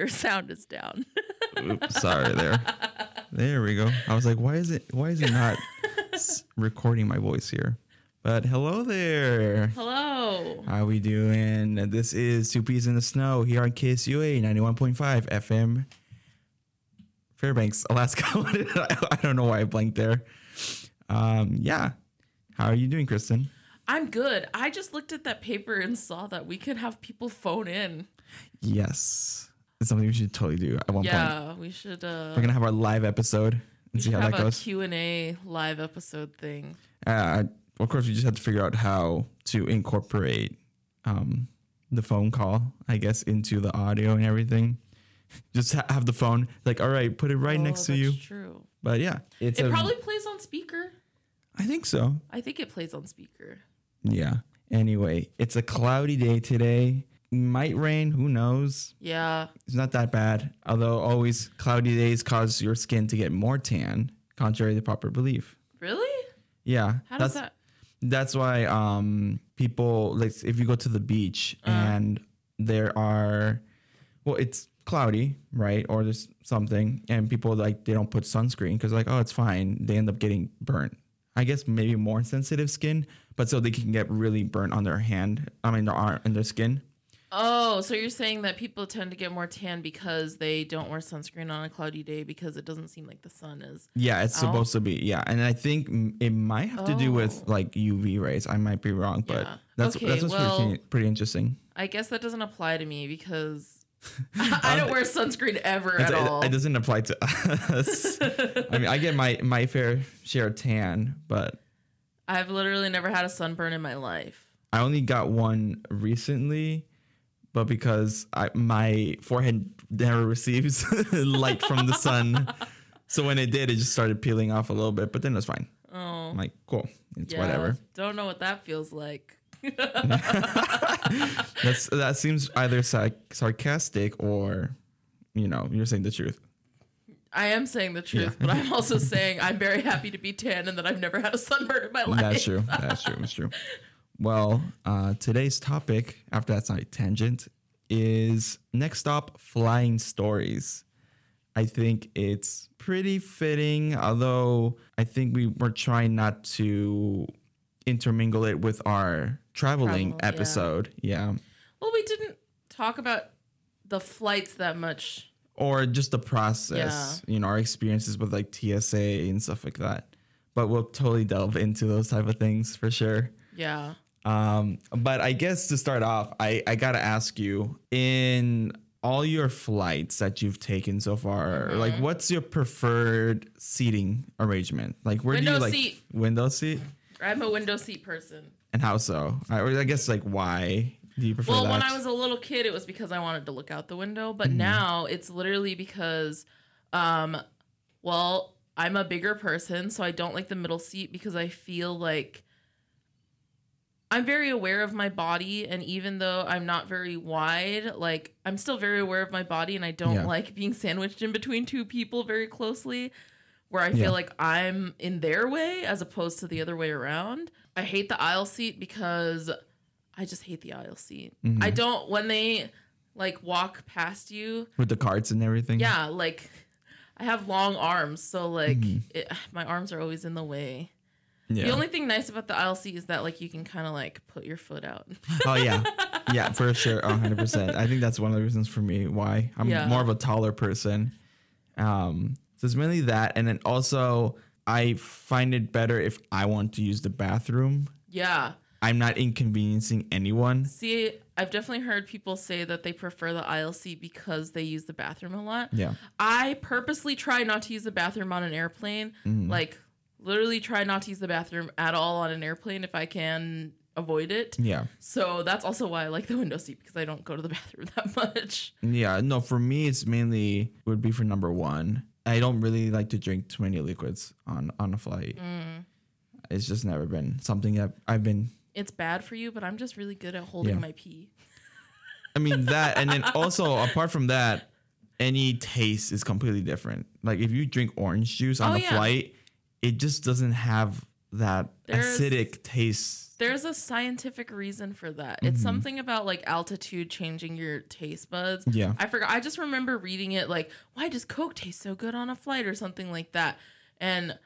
Your sound is down. Oops, sorry there. There we go. I was like, why is it why is it not recording my voice here? But hello there. Hello. How we doing? This is Two Peas in the Snow here on KSUA 91.5 FM. Fairbanks, Alaska. I, I don't know why I blanked there. Um, yeah. How are you doing, Kristen? I'm good. I just looked at that paper and saw that we could have people phone in. Yes. It's something we should totally do at one point. Yeah, we should uh We're gonna have our live episode and see should how have that a goes. Q&A live episode thing. uh, of course, we just have to figure out how to incorporate um, the phone call, I guess, into the audio and everything. Just ha- have the phone, like, all right, put it right Oh, next to you. that's True. But yeah, it's It a- probably plays on speaker. I think so. I think it plays on speaker. Yeah. Anyway, it's a cloudy day today. Might rain. Who knows? Yeah. It's not that bad. Although always cloudy days cause your skin to get more tan, contrary to popular belief. Really? Yeah. How that's, does that That's why um people like if you go to the beach Uh. and there are well it's cloudy right or there's something and people like they don't put sunscreen because like oh it's fine they end up getting burnt i guess maybe more sensitive skin but so they can get really burnt on their hand i mean their arm and their skin Oh, so you're saying that people tend to get more tan because they don't wear sunscreen on a cloudy day because it doesn't seem like the sun is. yeah it's Oh. supposed to be yeah and i think it might have to do with Oh. like uv rays i might be wrong but Yeah. that's Okay, that's what's well- pretty, pretty interesting I guess that doesn't apply to me because I don't wear sunscreen ever at it, all. it doesn't apply to us. I mean, I get my my fair share of tan, but I've literally never had a sunburn in my life. I only got one recently. But because I, my forehead never receives light from the sun, so when it did, it just started peeling off a little bit. But then it was fine. Oh, I'm like, cool, it's yeah. whatever. Don't know what that feels like. That's that seems either sarc- sarcastic or, you know, you're saying the truth. I am saying the truth, Yeah. but I'm also saying I'm very happy to be tan and that I've never had a sunburn in my life. That's true. That's true. That's true. Well, uh, today's topic, after that a tangent, is next stop flying stories. I think it's pretty fitting, although I think we were trying not to intermingle it with our traveling Travel, episode. Yeah. Well, we didn't talk about the flights that much. Or just the process, you know, our experiences with like TSA and stuff like that. But we'll totally delve into those type of things for sure. Yeah. Um, but I guess to start off, I, I gotta ask you in all your flights that you've taken so far, Mm-hmm. like what's your preferred seating arrangement? Like where do you like seat. window seat? I'm a window seat person. And how so? I, I guess like why do you prefer Well, that? when I was a little kid, it was because I wanted to look out the window. Mm-hmm. But now it's literally because, um, well, I'm a bigger person, so I don't like the middle seat because I feel like I'm very aware of my body. And even though I'm not very wide, like I'm still very aware of my body, and I don't Yeah. like being sandwiched in between two people very closely. Where I feel Yeah. like I'm in their way as opposed to the other way around. I hate the aisle seat because I just hate the aisle seat. Mm-hmm. I don't when they like walk past you. with the carts and everything. Yeah, like I have long arms, so like Mm-hmm. it, my arms are always in the way. Yeah. The only thing nice about the aisle seat is that like you can kind of like put your foot out. oh yeah, yeah, for sure, hundred percent. I think that's one of the reasons for me why I'm Yeah. more of a taller person. Um, so it's mainly that, and then also I find it better if I want to use the bathroom. yeah. I'm not inconveniencing anyone. See, I've definitely heard people say that they prefer the aisle seat because they use the bathroom a lot. Yeah, I purposely try not to use the bathroom on an airplane. Mm-hmm. Like literally try not to use the bathroom at all on an airplane if I can avoid it. yeah, So that's also why I like the window seat because I don't go to the bathroom that much. yeah. No, for me, it's mainly would be for number one. I don't really like to drink too many liquids on on a flight. Mm. It's just never been something that I've been. It's bad for you, but I'm just really good at holding Yeah. my pee. I mean that, and then also apart from that, any taste is completely different. Like if you drink orange juice on Oh, a yeah. flight, it just doesn't have that There's- acidic taste. There's a scientific reason for that. Mm-hmm. It's something about like altitude changing your taste buds. Yeah. I forgot. I just remember reading it like, why does Coke taste so good on a flight or something like that? And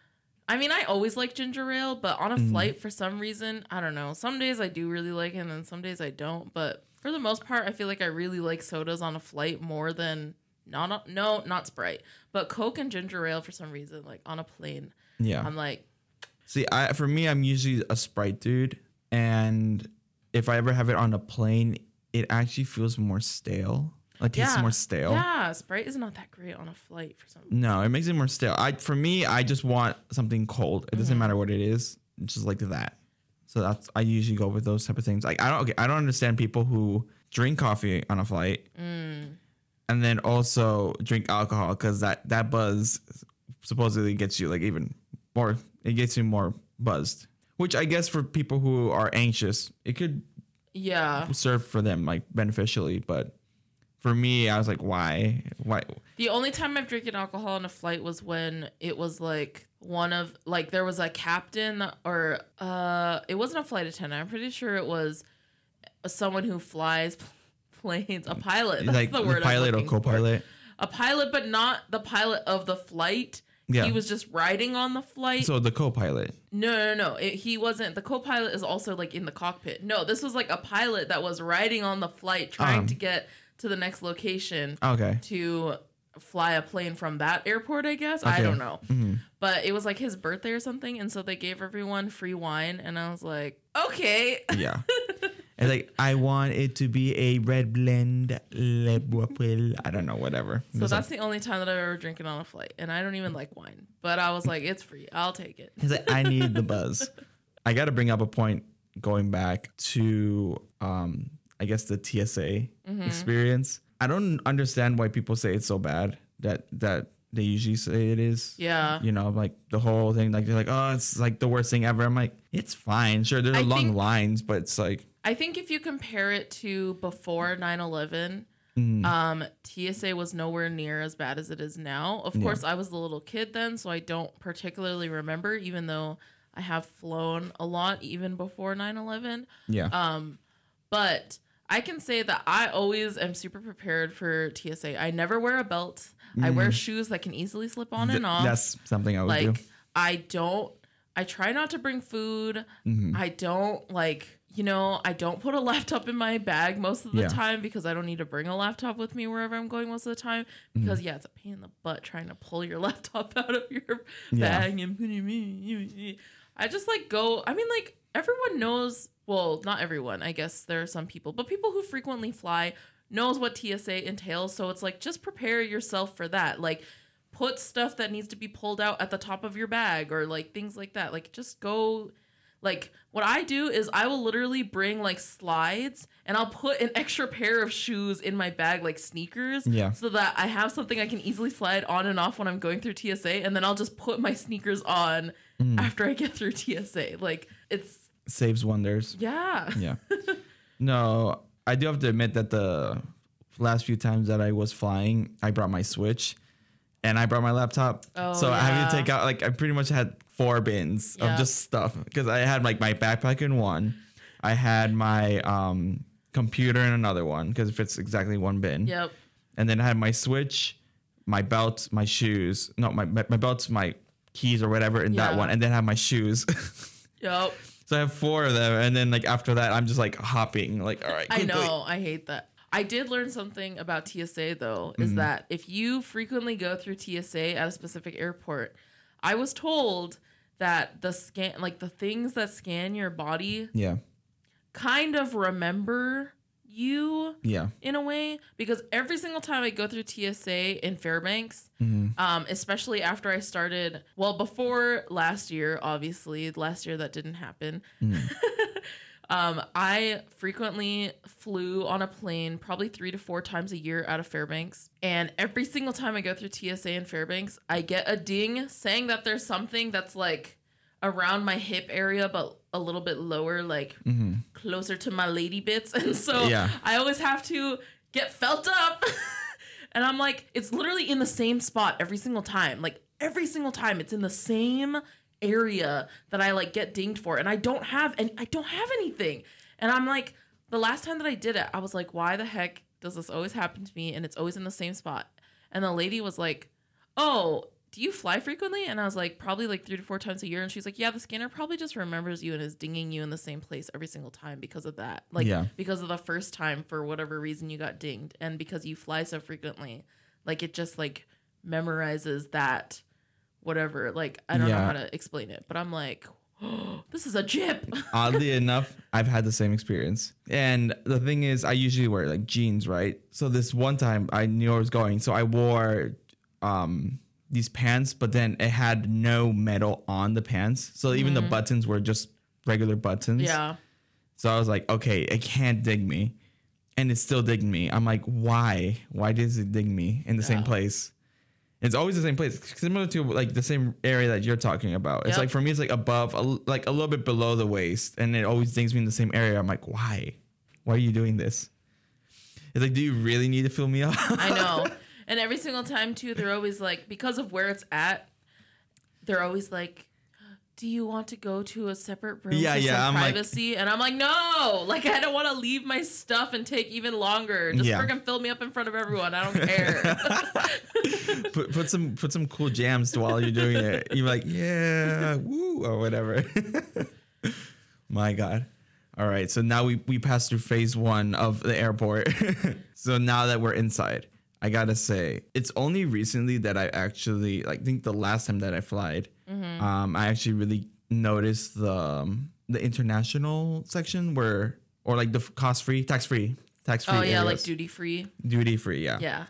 I mean, I always like ginger ale, but on a Mm-hmm. flight, for some reason, I don't know. Some days I do really like it, and then some days I don't. But for the most part, I feel like I really like sodas on a flight more than not. No, not Sprite, but Coke and ginger ale for some reason, like on a plane. Yeah. I'm like, See, I for me, I'm usually a Sprite dude, and if I ever have it on a plane, it actually feels more stale. Like tastes yeah, more stale. Yeah, Sprite is not that great on a flight for some. No, it makes it more stale. I for me, I just want something cold. It Mm-hmm. doesn't matter what it is. It's just like that. So that's I usually go with those type of things. Like I don't okay, I don't understand people who drink coffee on a flight Mm. and then also drink alcohol because that that buzz supposedly gets you like even more. It gets you more buzzed. Which I guess for people who are anxious, it could Yeah. serve for them like beneficially. But for me, I was like, why? Why? The only time I've drinking alcohol on a flight was when it was like one of like there was a captain or uh it wasn't a flight attendant. I'm pretty sure it was someone who flies planes, a pilot. That's like the word. I'm pilot or co-pilot. A pilot, but not the pilot of the flight. Yeah. He was just riding on the flight. So the co-pilot. No, no, no. It, he wasn't. The co-pilot is also like in the cockpit. No, this was like a pilot that was riding on the flight, trying Um. to get to the next location Okay. to fly a plane from that airport. I guess Okay. I don't know, Mhm. but it was like his birthday or something, and so they gave everyone free wine, and I was like, okay. Yeah. and like I want it to be a red blend Le Boisville. I don't know, whatever. So There's that's the only time that I've ever drinking on a flight, and I don't even like wine, but I was like, it's free. I'll take it. He's like, I need the buzz. I got to bring up a point going back to, um, I guess the TSA Mm-hmm. experience. I don't understand why people say it's so bad that that they usually say it is. Yeah. You know, like the whole thing, like they're like, oh, it's like the worst thing ever. I'm like, it's fine. Sure, there's long think- lines, but it's like, I think if you compare it to before 9 11, Mm. um, TSA was nowhere near as bad as it is now. Of Yeah. course, I was a little kid then, so I don't particularly remember, even though I have flown a lot even before 9 11. yeah. Um, but I can say that I always am super prepared for TSA. I never wear a belt. I wear shoes that can easily slip on Mm. Th- and off. That's something I would like do. I don't I try not to bring food. Mm-hmm. I don't like you know, I don't put a laptop in my bag most of the Yeah. time because I don't need to bring a laptop with me wherever I'm going most of the time. Mm-hmm. Because yeah, it's a pain in the butt trying to pull your laptop out of your Yeah. bag and I just like go I mean like everyone knows well, not everyone, I guess there are some people, but people who frequently fly knows what TSA entails. So it's like just prepare yourself for that. Like put stuff that needs to be pulled out at the top of your bag or like things like that. Like just go like what I do is I will literally bring like slides and I'll put an extra pair of shoes in my bag like sneakers Yeah. so that I have something I can easily slide on and off when I'm going through TSA and then I'll just put my sneakers on Mm. after I get through TSA. Like it's Saves wonders. yeah. Yeah. no, I do have to admit that the last few times that I was flying, I brought my Switch and I brought my laptop. Oh, so I had to take out like I pretty much had four bins Yeah. of just stuff because I had like my backpack in one. I had my um computer in another one because it fits exactly one bin. Yep. And then I had my Switch, my belt, my shoes. No, my my, my belt's my keys or whatever in that one, and then I have my shoes. Yep. So I have four of them, and then like after that, I'm just like hopping, like all right. I know. I hate that. I did learn something about TSA though, is Mm-hmm. that if you frequently go through TSA at a specific airport, I was told that the scan like the things that scan your body Yeah, kind of remember you yeah, in a way because every single time I go through TSA in Fairbanks, Mm-hmm. um, especially after I started, well, before last year, obviously, last year that didn't happen. Mm-hmm. Um, I frequently flew on a plane probably three to four times a year out of Fairbanks. And every single time I go through TSA in Fairbanks, I get a ding saying that there's something that's like around my hip area, but a little bit lower, like closer to my lady bits. And so Yeah. I always have to get felt up. and I'm like, it's literally in the same spot every single time. Like every single time, it's in the same area that I like get dinged for. And I don't have and I don't have anything. And I'm like, the last time that I did it, I was like, why the heck does this always happen to me? And it's always in the same spot. And the lady was like, Oh, do you fly frequently? And I was like, probably like three to four times a year. And she's like, yeah, the scanner probably just remembers you and is dinging you in the same place every single time because of that. Like, Yeah. because of the first time for whatever reason you got dinged and because you fly so frequently. Like, it just like memorizes that whatever. Like, I don't know Yeah. how to explain it, but I'm like, oh, this is a jip. Oddly enough, I've had the same experience. And the thing is, I usually wear like jeans, right? So this one time I knew I was going, so I wore um these pants, but then it had no metal on the pants. So even the buttons were just regular buttons. yeah. So I was like, okay, it can't dig me. And it's still digging me. I'm like, why? Why does it dig me in the same Yeah. place? It's always the same place, similar to like the same area that you're talking about. It's Yep. like for me, it's like above, a like a little bit below the waist, and it always dings me in the same area. I'm like, why? Why are you doing this? It's like, do you really need to fill me up? I know. And every single time too, they're always like, because of where it's at, they're always like, "Do you want to go to a separate room Yeah, for yeah, some I'm like- privacy?" and I'm like, "No! Like, I don't want to leave my stuff and take even longer. Just Yeah. freaking fill me up in front of everyone. I don't care." put put some put some cool jams while you're doing it. You're like, yeah, woo, or whatever. My God. All right. So now we we passed through phase one of the airport. so now that we're inside, I gotta say, it's only recently that I actually like think the last time that I flied, um, I actually really noticed the um, the international section where or like the cost free, tax free, tax free. oh yeah, like duty free. duty free. Yeah. Yeah.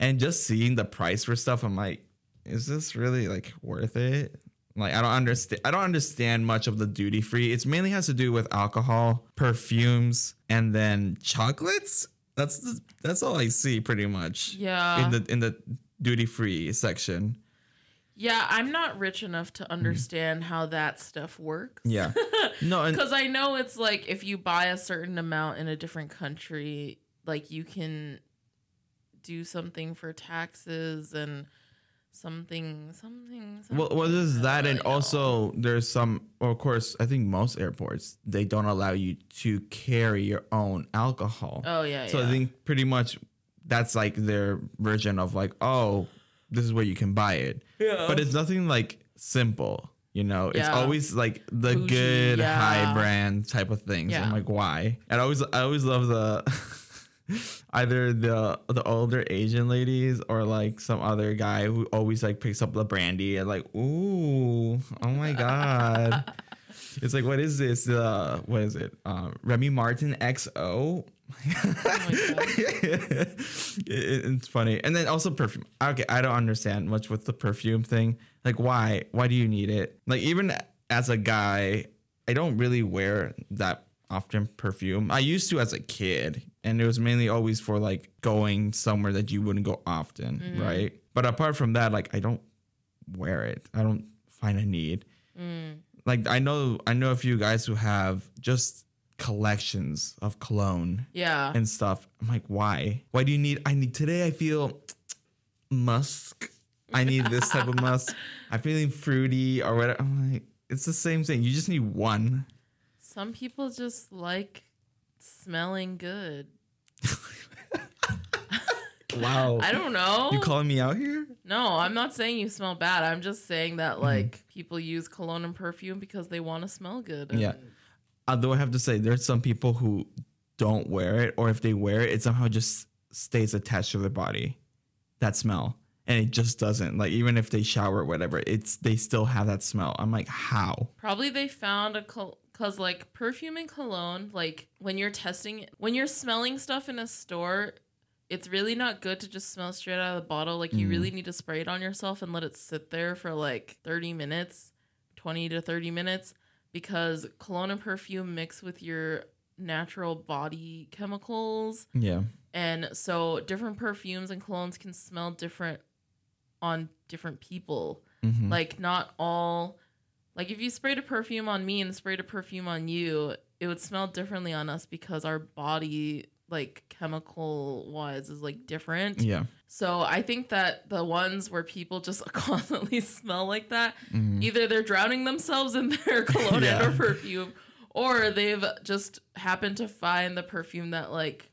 And just seeing the price for stuff, I'm like, is this really like worth it? Like I don't understand. I don't understand much of the duty free. It's mainly has to do with alcohol, perfumes, and then chocolates. That's that's all I see pretty much. Yeah. In the in the duty free section. Yeah, I'm not rich enough to mm-hmm. understand how that stuff works. Yeah. No. And, Because I know it's like if you buy a certain amount in a different country, like you can do something for taxes and something, something. something well, well, there's I that, don't and really know. also there's some. Well, of course, I think most airports they don't allow you to carry your own alcohol. Oh yeah, So yeah. I think pretty much that's like their version of like, oh, this is where you can buy it. Yeah. But it's nothing like simple. You know, it's Yeah. always like the Bougie, good yeah. high brand type of things. Yeah. I'm like, why? And I always I always love the either the the older Asian ladies or like some other guy who always like picks up the brandy and like, ooh, oh my god. It's like, what is this? Uh, what is it? Uh, Remy Martin XO. Oh my God. It- it's funny. And then also perfume. Okay i don't understand much with the perfume thing. Like why? Why do you need it? Like even as a guy i don't really wear that often perfume. I used to as a kid and it was mainly always for like going somewhere that you wouldn't go often mm. right? But apart from that like i don't wear it. I don't find a need. Mm. Like i know i know a few guys who have just collections of cologne Yeah. and stuff. I'm like, why? Why do you need? I need today. I feel musk. I need this type of musk. I'm feeling fruity or whatever. I'm like, it's the same thing. You just need one. Some people just like smelling good. Wow. I don't know. You calling me out here? no, I'm not saying you smell bad. I'm just saying that Mm-hmm. like people use cologne and perfume because they want to smell good. and- Yeah. Although I have to say, there's some people who don't wear it, or if they wear it, it somehow just stays attached to their body. That smell, and it just doesn't. Like even if they shower or whatever, it's they still have that smell. I'm like, how? Probably they found a cause like perfume and cologne, like when you're testing when you're smelling stuff in a store, it's really not good to just smell straight out of the bottle. Like you Mm. really need to spray it on yourself and let it sit there for like 30 minutes, 20 to 30 minutes because cologne and perfume mix with your natural body chemicals. Yeah. And so different perfumes and colognes can smell different on different people. Mhm. Like not all like if you sprayed a perfume on me and sprayed a perfume on you, it would smell differently on us because our body like chemical wise is like different. yeah. So I think that the ones where people just constantly smell like that, Mhm. either they're drowning themselves in their cologne Yeah. or perfume, or they've just happened to find the perfume that like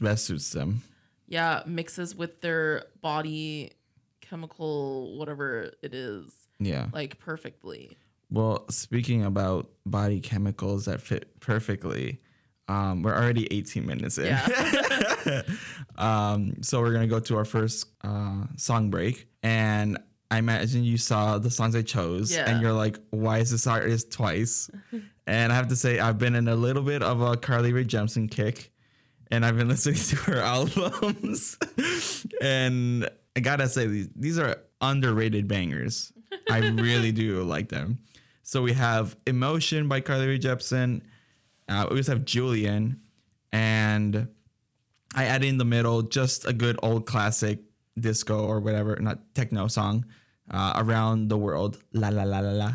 Best suits them. yeah mixes with their body chemical whatever it is Yeah. like perfectly. Well, speaking about body chemicals that fit perfectly, um, we're already 18 minutes in. Yeah. um, so we're gonna go to our first uh, song break, and I imagine you saw the songs I chose, Yeah. and you're like, "Why is this artist twice?" and I have to say, I've been in a little bit of a Carly Rae Jepsen kick, and I've been listening to her albums, and I gotta say, these these are underrated bangers. I really do like them. So we have "Emotion" by Carly Rae Jepsen. Uh, we also have Julien, and I add in the middle just a good old classic disco or whatever, not techno song, uh, "Around the World," la la la la la,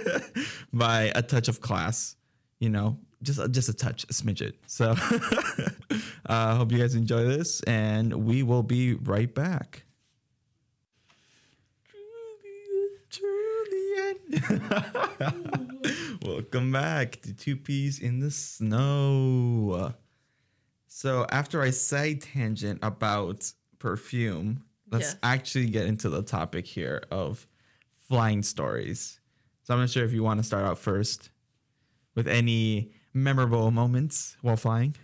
by a touch of class. You know, just just a touch, a smidget. So, I uh, hope you guys enjoy this, and we will be right back. Julien, Julien. Welcome back to Two Peas in the Snow. So after I side tangent about perfume, let's Yes. actually get into the topic here of flying stories. So I'm not sure if you want to start out first with any memorable moments while flying.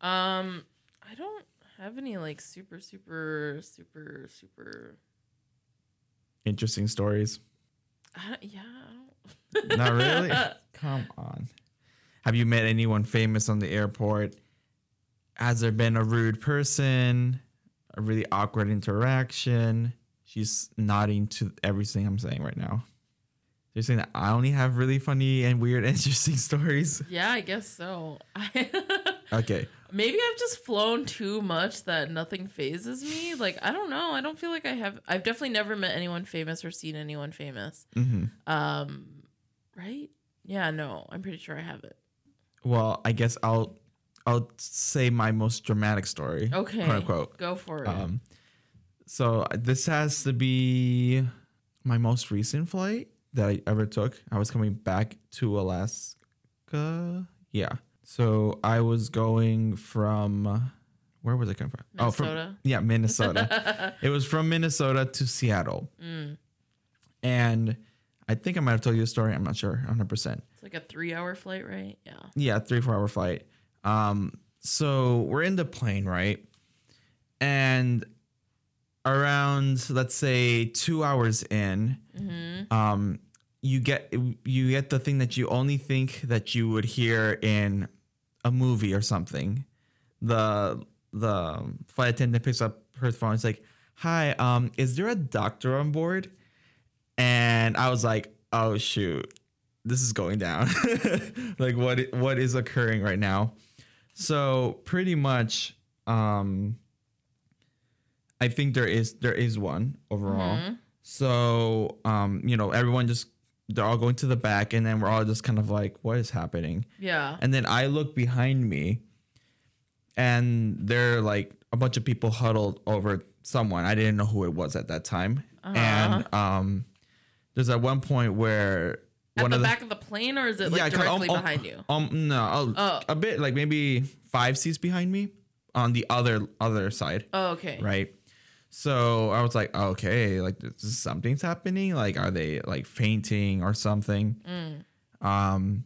Um I don't have any like super super super super Interesting stories. I yeah, I don't Not really. Come on. Have you met anyone famous on the airport? Has there been a rude person? A really awkward interaction? She's nodding to everything I'm saying right now. You're saying that I only have really funny and weird, interesting stories. Yeah, I guess so. Okay. Maybe I've just flown too much that nothing phases me. Like I don't know. I don't feel like I have. I've definitely never met anyone famous or seen anyone famous. hmm Um, right? Yeah, no, I'm pretty sure I haven't. Well, I guess I'll I'll say my most dramatic story. Okay, Quote unquote. go for it. Um, so this has to be my most recent flight that I ever took. I was coming back to Alaska. Yeah. So I was going from where was it coming from? Oh, from Minnesota? yeah, Minnesota. it was from Minnesota to Seattle, Mm. and I think I might have told you the story. I'm not sure, 100. percent It's like a three-hour flight, right? Yeah. yeah, three four hour flight. Um, so we're in the plane, right? And around let's say two hours in, Mm-hmm. um, you get you get the thing that you only think that you would hear in a movie or something. The the flight attendant picks up her phone. It's like, "Hi, um, is there a doctor on board?" And I was like, "Oh shoot, this is going down. like what what is occurring right now?" So pretty much, um, I think there is there is one overall. Mhm. So, um, you know, everyone just they're all going to the back, and then we're all just kind of like, "What is happening?" Yeah. And then I look behind me, and there are like a bunch of people huddled over someone. I didn't know who it was at that time. Uh-huh. And um, there's at one point where At one the of the back of the plane, or is it like Yeah, um, directly um, behind you? um no a, Oh. a bit like maybe five seats behind me on the other other side Oh, okay. right? So I was like, okay, like something's happening. Like, are they like fainting or something? Mm. Um,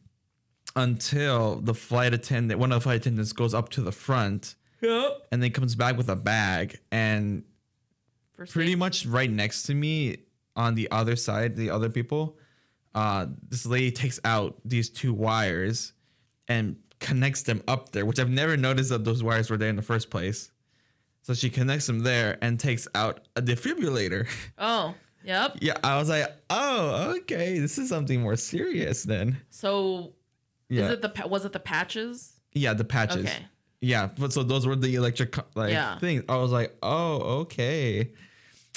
until the flight attendant, one of the flight attendants, goes up to the front Yep. and then comes back with a bag, and First pretty thing- much right next to me on the other side, the other people, uh, this lady takes out these two wires and connects them up there, which I've never noticed that those wires were there in the first place. So she connects them there and takes out a defibrillator. Oh, Yep. Yeah, I was like, oh, okay, this is something more serious then. So Yeah, is it the was it the patches? yeah, the patches. Okay. Yeah, but so those were the electric like Yeah. things. I was like, oh, okay.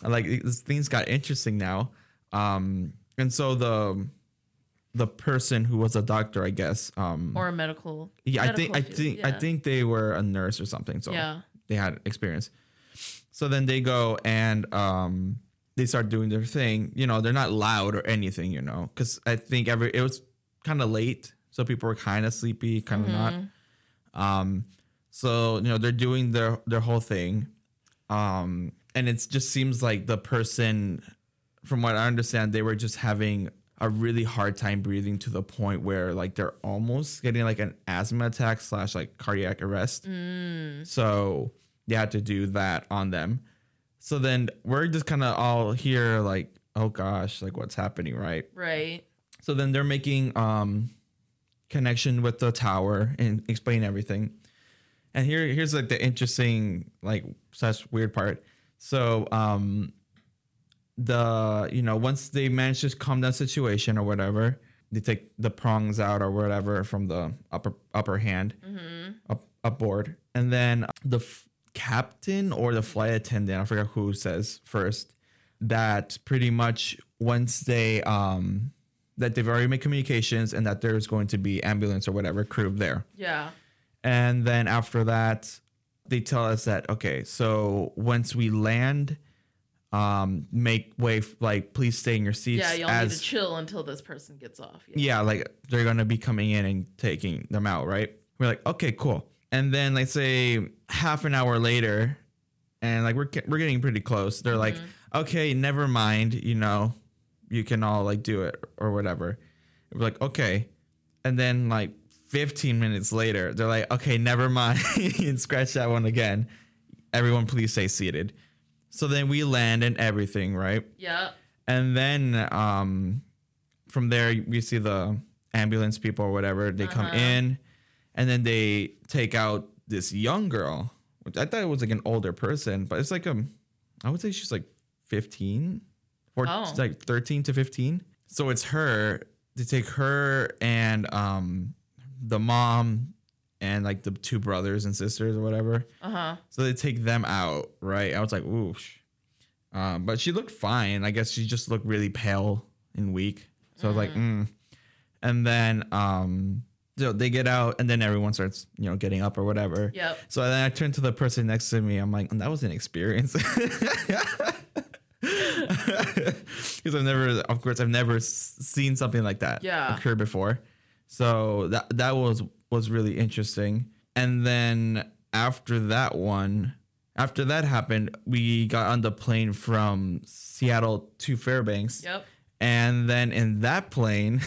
Like things got interesting now. Um, and so the the person who was a doctor, I guess. Um, Or a medical? yeah, I think I think field, I think they were a nurse or something. So Yeah. They had experience. So then they go and um they start doing their thing. You know, they're not loud or anything, you know, because I think every it was kind of late, so people were kind of sleepy, kind of not. Um, so you know they're doing their their whole thing, um, and it just seems like the person, from what I understand, they were just having a really hard time breathing to the point where like they're almost getting like an asthma attack slash like cardiac arrest. So they had to do that on them. So then we're just kind of all here like, oh gosh, like what's happening, right? Right. So then they're making um connection with the tower and explain everything. And here here's like the interesting like such weird part. So um the you know once they manage to calm down situation or whatever, they take the prongs out or whatever from the upper upper hand up upboard, and then the f- captain or the flight attendant, I forgot who says first that pretty much once they um that they've already made communications and that there's going to be ambulance or whatever crew there. Yeah. And then after that, they tell us that okay, so once we land, um, make way f- like please stay in your seats. Yeah. Y'all as need to chill until this person gets off. Yeah. yeah, like they're gonna be coming in and taking them out, right? We're like, okay, cool. And then like say half an hour later, and like we're we're getting pretty close. They're like, okay, never mind. You know, you can all like do it or whatever. We're like, okay. And then like 15 minutes later, they're like, okay, never mind. and scratch that one again. Everyone, please stay seated. So then we land and everything, right? Yeah. and then um from there you see the ambulance people or whatever they come Uh-huh. in and then they take out this young girl which i thought it was like an older person but it's like um i would say she's like 15 or Oh. like 13 to 15 so it's her they take her and um the mom and like the two brothers and sisters or whatever Uh huh. so they take them out, right? I was like, ooh. Um, but she looked fine. I guess she just looked really pale and weak. So I was like, mm. And then um, so they get out, and then everyone starts, you know, getting up or whatever. Yep. So then I turned to the person next to me. I'm like, that was an experience. Because I've never, of course, I've never seen something like that Yeah. occur before. So that that was was really interesting. And then after that one, after that happened, we got on the plane from Seattle to Fairbanks. Yep. And then in that plane,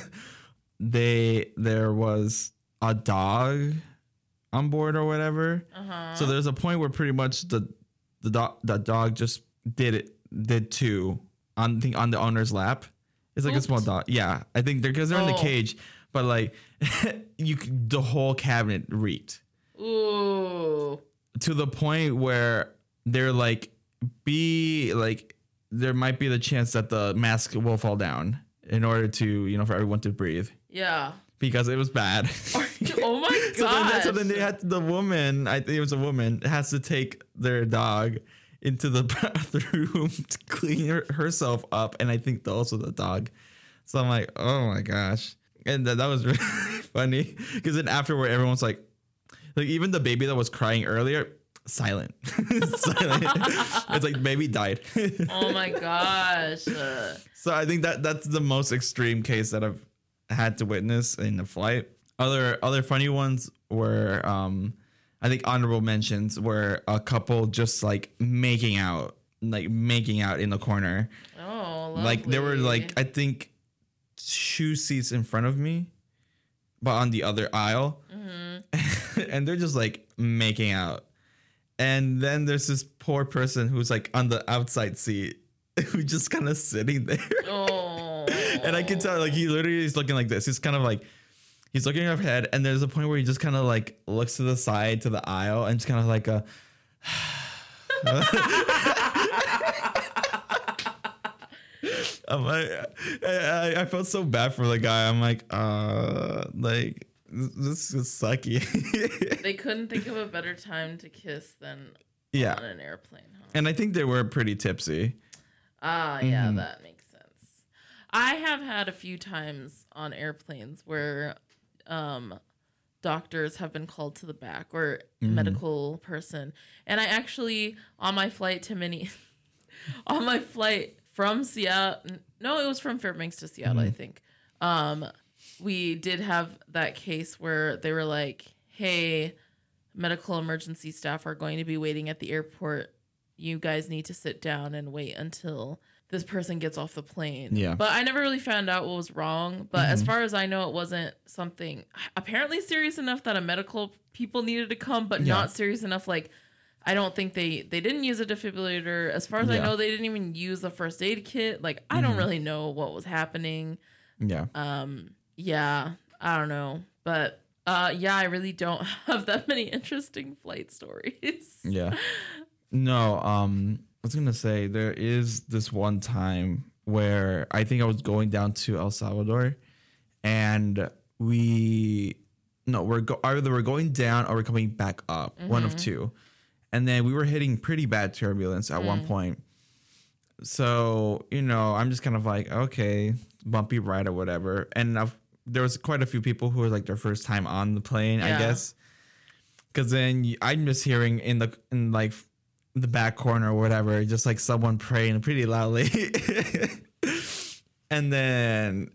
they there was a dog on board or whatever. Uh huh. So there's a point where pretty much the the dog the dog just did it did too on think on the owner's lap. It's like a small dog. Yeah, I think they're because they're in the Oh. cage, but like you the whole cabinet reeked Ooh. to the point where they're like be like there might be the chance that the mask will fall down in order to you know for everyone to breathe Yeah. because it was bad. oh my So god. so then they had the woman. I think it was a woman has to take their dog into the bathroom to clean her, herself up, and I think the, also the dog. So I'm like, oh my gosh, and that, that was really funny because then afterward, everyone's like, like even the baby that was crying earlier, silent, silent. it's like baby died. oh my gosh. So I think that that's the most extreme case that I've had to witness in a flight. Other other funny ones were um I think honorable mentions were a couple just like making out, like making out in the corner. oh, Like there were like. I think two seats in front of me, but on the other aisle. and they're just like making out. And then there's this poor person who's like on the outside seat who's just kind of sitting there. Oh. And I can tell, like, he literally is looking like this. He's kind of like, he's looking up ahead, and there's a point where he just kind of like looks to the side to the aisle and just kind of like a. I'm like, I, I felt so bad for the guy. I'm like, uh, like this is sucky. they couldn't think of a better time to kiss than yeah, on an airplane. Huh? and I think they were pretty tipsy. Ah, yeah, that makes sense. I have had a few times on airplanes where um, doctors have been called to the back or medical person, and I actually on my flight to Minnie, on my flight from Seattle, no, it was from Fairbanks to Seattle, I think. Um, we did have that case where they were like, "Hey, medical emergency staff are going to be waiting at the airport. You guys need to sit down and wait until this person gets off the plane. Yeah. But I never really found out what was wrong. But as far as I know, it wasn't something apparently serious enough that a medical people needed to come, but Yeah. not serious enough. Like, I don't think they they didn't use a defibrillator. As far as I know, they didn't even use a first aid kit. Like, I don't really know what was happening Yeah. um yeah i don't know but uh yeah i really don't have that many interesting flight stories. Yeah. No, um, I was gonna say there is this one time where I think I was going down to El Salvador, and we no, we're go- either we're going down or we're coming back up, one of two, and then we were hitting pretty bad turbulence at one point. So you know, I'm just kind of like, okay, bumpy ride or whatever, and I've, there was quite a few people who were like their first time on the plane, I Yeah. guess because then I'm just hearing in the in like the back corner or whatever, just like someone praying pretty loudly, and then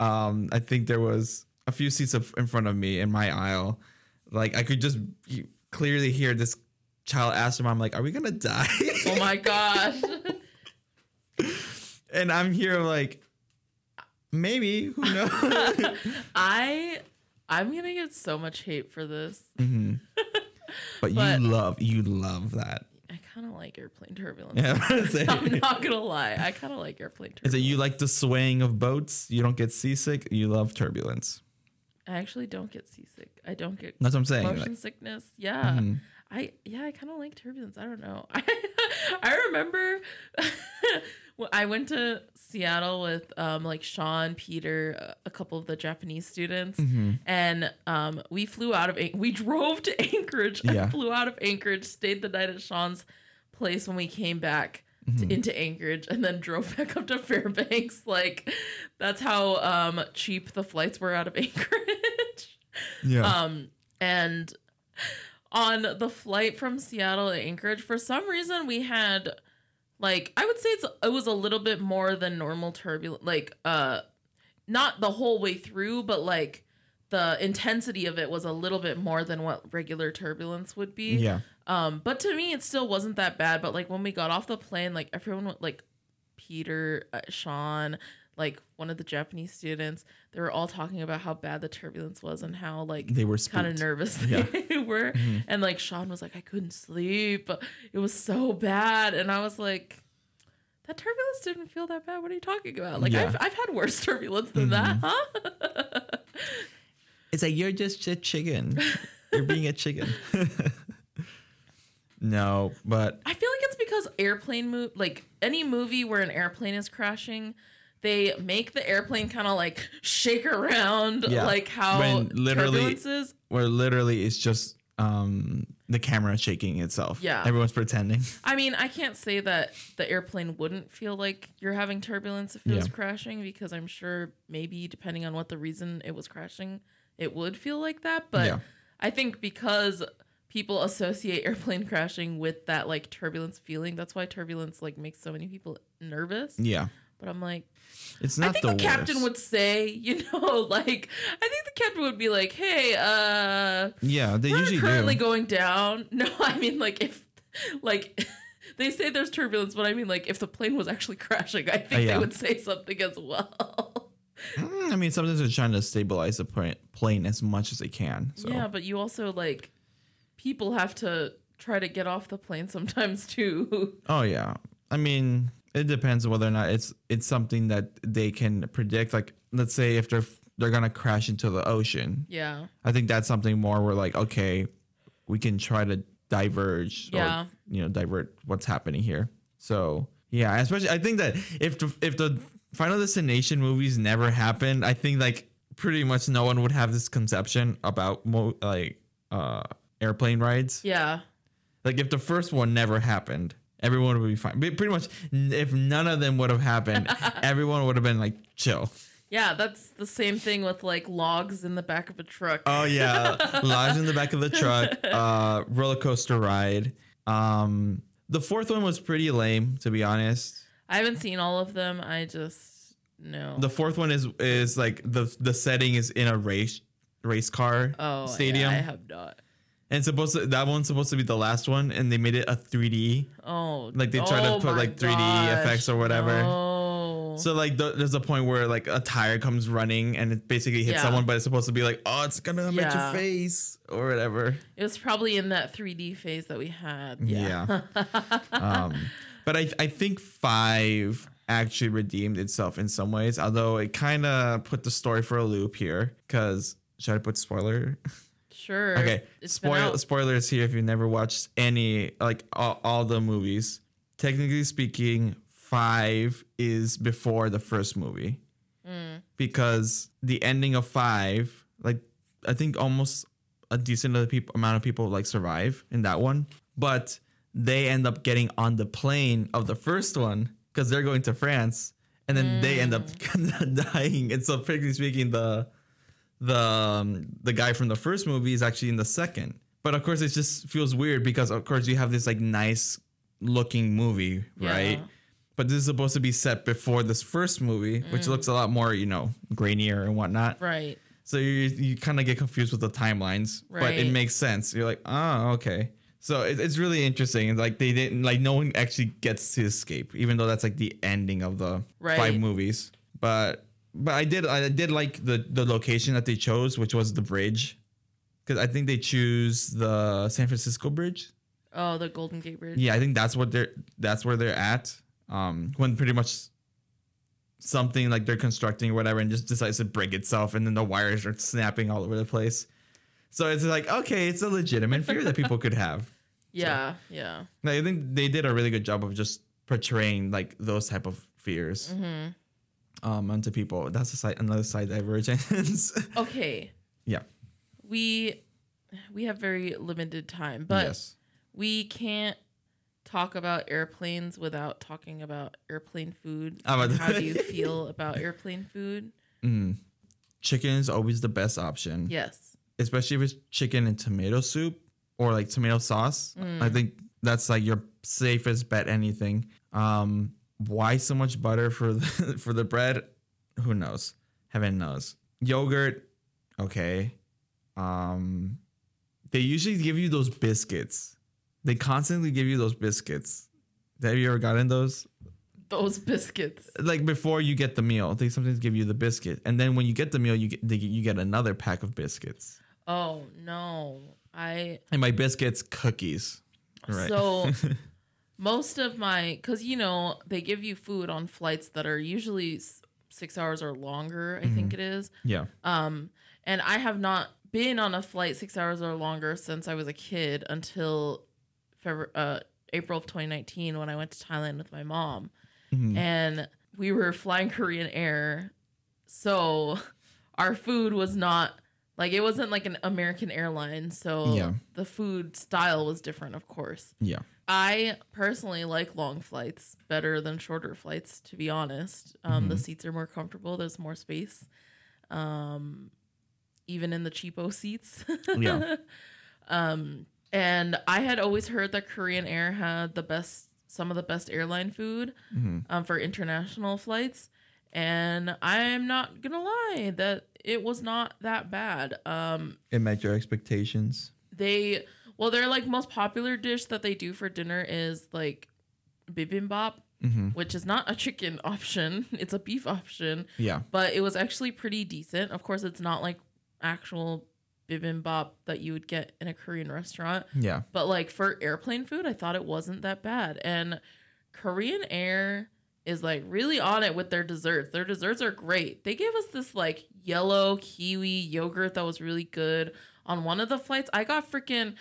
um, I think there was a few seats of, in front of me in my aisle, like I could just clearly hear this child ask her mom, like, "Are we gonna die?" oh my gosh and I'm here like, maybe who knows? i i'm gonna get so much hate for this but, But- you love you love that. i kind of like airplane turbulence Yeah, I was gonna i'm not gonna lie i kind of like airplane turbulence. Is turbulence it you like the swaying of boats? You don't get seasick. You love turbulence. i actually don't get seasick i don't get That's what I'm saying. motion like- mm-hmm. sickness yeah i yeah i kind of like turbulence i don't know i, I remember i went to seattle with um like sean peter a- couple of the japanese students Mm-hmm. and um we flew out of we drove to anchorage and Yeah. flew out of anchorage stayed the night at sean's place when we came back Mm-hmm. to, into anchorage and then drove back up to fairbanks like that's how um cheap the flights were out of anchorage yeah. um, and on the flight from Seattle to Anchorage, for some reason we had like I would say it's it was a little bit more than normal turbulent like uh not the whole way through, but like the intensity of it was a little bit more than what regular turbulence would be. yeah. Um, but to me, it still wasn't that bad. But like when we got off the plane, like everyone, like Peter, uh, Sean, like one of the Japanese students, they were all talking about how bad the turbulence was and how like They were kind of nervous Yeah. they were. Mm-hmm. And like Sean was like, I couldn't sleep. It was so bad. And I was like, that turbulence didn't feel that bad. What are you talking about? Like Yeah. I've, I've had worse turbulence than that, mm-hmm. huh? It's like you're just a chicken. you're being a chicken. no, but I feel like it's because airplane move like any movie where an airplane is crashing, they make the airplane kind of like shake around Yeah. like how When literally- is. where literally it's just um the camera shaking itself. Yeah. Everyone's pretending. I mean, I can't say that the airplane wouldn't feel like you're having turbulence if it was crashing because I'm sure maybe depending on what the reason it was crashing, it would feel like that. But Yeah. I think because people associate airplane crashing with that like turbulence feeling, that's why turbulence like makes so many people nervous. Yeah. But I'm like, It's I think the, the, captain would say, you know, like I think the captain would be like, "Hey, uh, Yeah, they we're usually currently do. going down." No, I mean like if like they say there's turbulence, but I mean like if the plane was actually crashing, I think Uh, yeah. they would say something as well. Mm, I mean, sometimes they're trying to stabilize the plane, plane as much as they can. So Yeah, but you also like people have to try to get off the plane sometimes too. Oh yeah. I mean, it depends on whether or not it's it's something that they can predict. Like, let's say if they're they're gonna crash into the ocean. yeah. I think that's something more where like, okay, we can try to diverge Yeah. or you know divert what's happening here. So yeah, especially I think that if the if the Final Destination movies never happened, I think like pretty much no one would have this conception about mo- like uh airplane rides. Yeah. Like if the first one never happened, everyone would be fine. But pretty much, if none of them would have happened, everyone would have been like chill. Yeah, that's the same thing with like logs in the back of a truck. Oh yeah, logs in the back of the truck, uh, roller coaster ride. Um, the fourth one was pretty lame, to be honest. I haven't seen all of them. I just no. The fourth one is is like the the setting is in a race race car oh, stadium, Yeah, I have not. And supposed to that one's supposed to be the last one, and they made it a 3D. Oh, Like, they try to oh put, like, 3D gosh, effects or whatever. No. So like the, there's a point where like a tire comes running and it basically hits Yeah. someone, but it's supposed to be like, oh, it's gonna make your face or whatever. it was probably in that 3D phase that we had. Yeah. um, but I I think five actually redeemed itself in some ways, although it kind of put the story for a loop here. Because should I put spoiler? sure. okay, It's spoil spoilers here if you've never watched any like all, all the movies. Technically speaking, five is before the first movie Mm. because the ending of five, like I think almost a decent of people, amount of people like survive in that one, but they end up getting on the plane of the first one because they're going to France, and then they end up dying. And so, practically speaking, the the um, the guy from the first movie is actually in the second. But of course, it just feels weird because of course you have this like nice looking movie, right? But this is supposed to be set before this first movie, which Mm. looks a lot more, you know, grainier and whatnot. Right. So you you kind of get confused with the timelines, but it makes sense. You're like, oh, okay. So it, it's really interesting. It's like they didn't like no one actually gets to escape, even though that's like the ending of the five movies. But but I did I did like the the location that they chose, which was the bridge, because I think they choose the San Francisco Bridge. Oh, the Golden Gate Bridge. Yeah, I think that's what they're that's where they're at. Um, when pretty much something like they're constructing or whatever, and just decides to break itself, and then the wires are snapping all over the place. So it's like okay, it's a legitimate fear that people could have. Yeah. Yeah. Like, I think they did a really good job of just portraying like those type of fears Mm-hmm. Um onto people. That's a side another side divergence. Okay. yeah. We we have very limited time, but yes. we can't talk about airplanes without talking about airplane food. How about How do you feel about airplane food? Mm. Chicken is always the best option. Yes. especially if it's chicken and tomato soup or like tomato sauce. I think that's like your safest bet. Anything. Um, why so much butter for the for the bread? Who knows? Heaven knows. Yogurt, okay. Um, they usually give you those biscuits. They constantly give you those biscuits. Have you ever gotten those? Those biscuits. Like before you get the meal, they sometimes give you the biscuit, and then when you get the meal, you get they, you get another pack of biscuits. Oh no. I And my biscuits, cookies. Right. So most of my cuz you know, they give you food on flights that are usually 6 hours or longer, I think it is. yeah. Um and I have not been on a flight 6 hours or longer since I was a kid until February, uh, April of 2019 when I went to Thailand with my mom. Mhm. And we were flying Korean Air. So our food was not like it wasn't like an American airline, so Yeah. the food style was different, of course. Yeah. I personally like long flights better than shorter flights, to be honest. Um, The seats are more comfortable. There's more space, um, even in the cheapo seats. Yeah. um, and I had always heard that Korean Air had the best, some of the best airline food Mhm. um, for international flights. And I'm not gonna lie that it was not that bad. Um, It met your expectations. they well their like most popular dish that they do for dinner is like bibimbap Mhm. which is not a chicken option. It's a beef option. Yeah. but it was actually pretty decent. Of course it's not like actual bibimbap that you would get in a korean restaurant. Yeah. but like for airplane food i thought it wasn't that bad. And korean air is like really on it with their desserts. Their desserts are great. They gave us this like yellow kiwi yogurt that was really good on one of the flights. I got freaking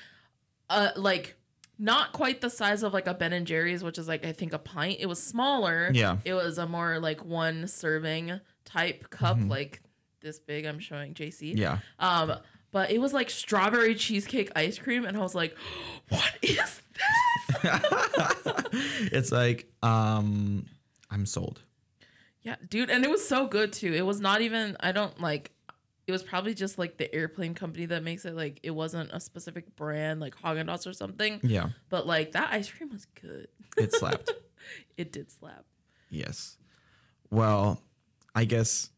uh like not quite the size of like a Ben and Jerry's, which is like I think a pint. It was smaller. Yeah. It was a more like one serving type cup, Mhm. like this big. I'm showing JC. Yeah. Um, but it was like strawberry cheesecake ice cream, and I was like, "What is this?" it's like um I'm sold. Yeah, dude, and it was so good too. It was not even. I don't like. It was probably just like the airplane company that makes it. Like it wasn't a specific brand, like Haagen Dazs or something. Yeah. But like that ice cream was good. It slapped. It did slap. yes. Well, I guess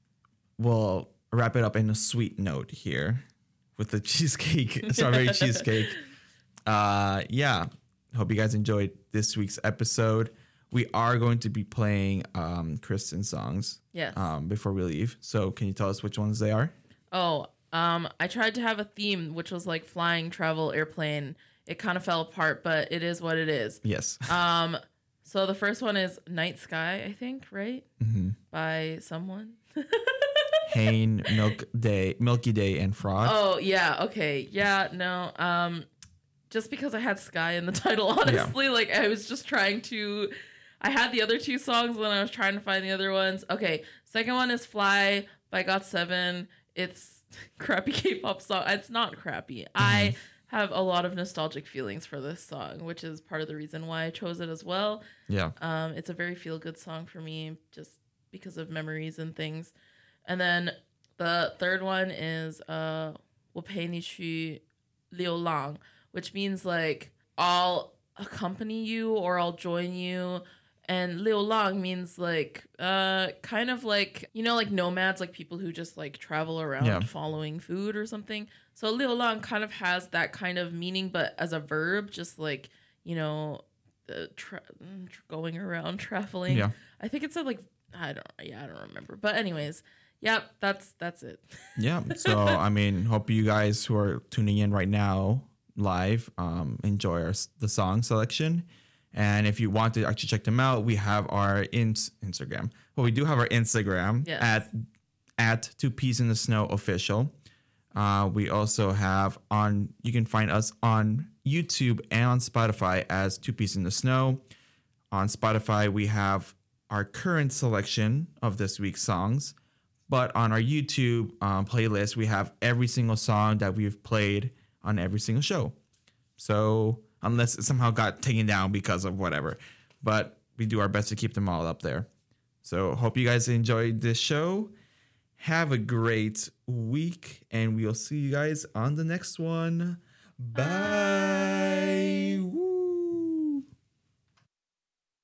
we'll wrap it up in a sweet note here with the cheesecake, strawberry cheesecake. Uh yeah. Hope you guys enjoyed this week's episode. We are going to be playing um Kristen songs Yes. um before we leave. So can you tell us which ones they are? Oh, um, I tried to have a theme which was like flying, travel, airplane. It kind of fell apart, but it is what it is. Yes. Um, so the first one is Night Sky, I think, right? Mhm. By someone. Hain, Milk Day, Milky Day, and Fraud. Oh yeah, okay, yeah, no. Um, just because I had Sky in the title, honestly, like I was just trying to. I had the other two songs, and then I was trying to find the other ones. Okay, second one is Fly by GOT7 It's crappy K-pop song. It's not crappy. I have a lot of nostalgic feelings for this song, which is part of the reason why I chose it as well. Yeah. Um, it's a very feel good song for me just because of memories and things. And then the third one is uh 我陪你去流浪, which means like I'll accompany you or I'll join you. and Liu means like uh kind of like you know like nomads like people who just like travel around yeah. following food or something. So Liu kind of has that kind of meaning but as a verb just like you know uh, tra- mm, going around traveling. Yeah. I think it said like I don't yeah I don't remember. But anyways, yep, that's that's it. yeah. So I mean, hope you guys who are tuning in right now live um enjoy our, the song selection and if you want to actually check them out, we have our in- Instagram. Well, we do have our Instagram Yes. at at Two Peas in the Snow official. Uh, we also have on. You can find us on YouTube and on Spotify as Two Peas in the Snow. On Spotify, we have our current selection of this week's songs. But on our YouTube um, playlist, we have every single song that we've played on every single show. So unless it somehow got taken down because of whatever, but we do our best to keep them all up there. So hope you guys enjoyed this show. Have a great week, and we'll see you guys on the next one. Bye.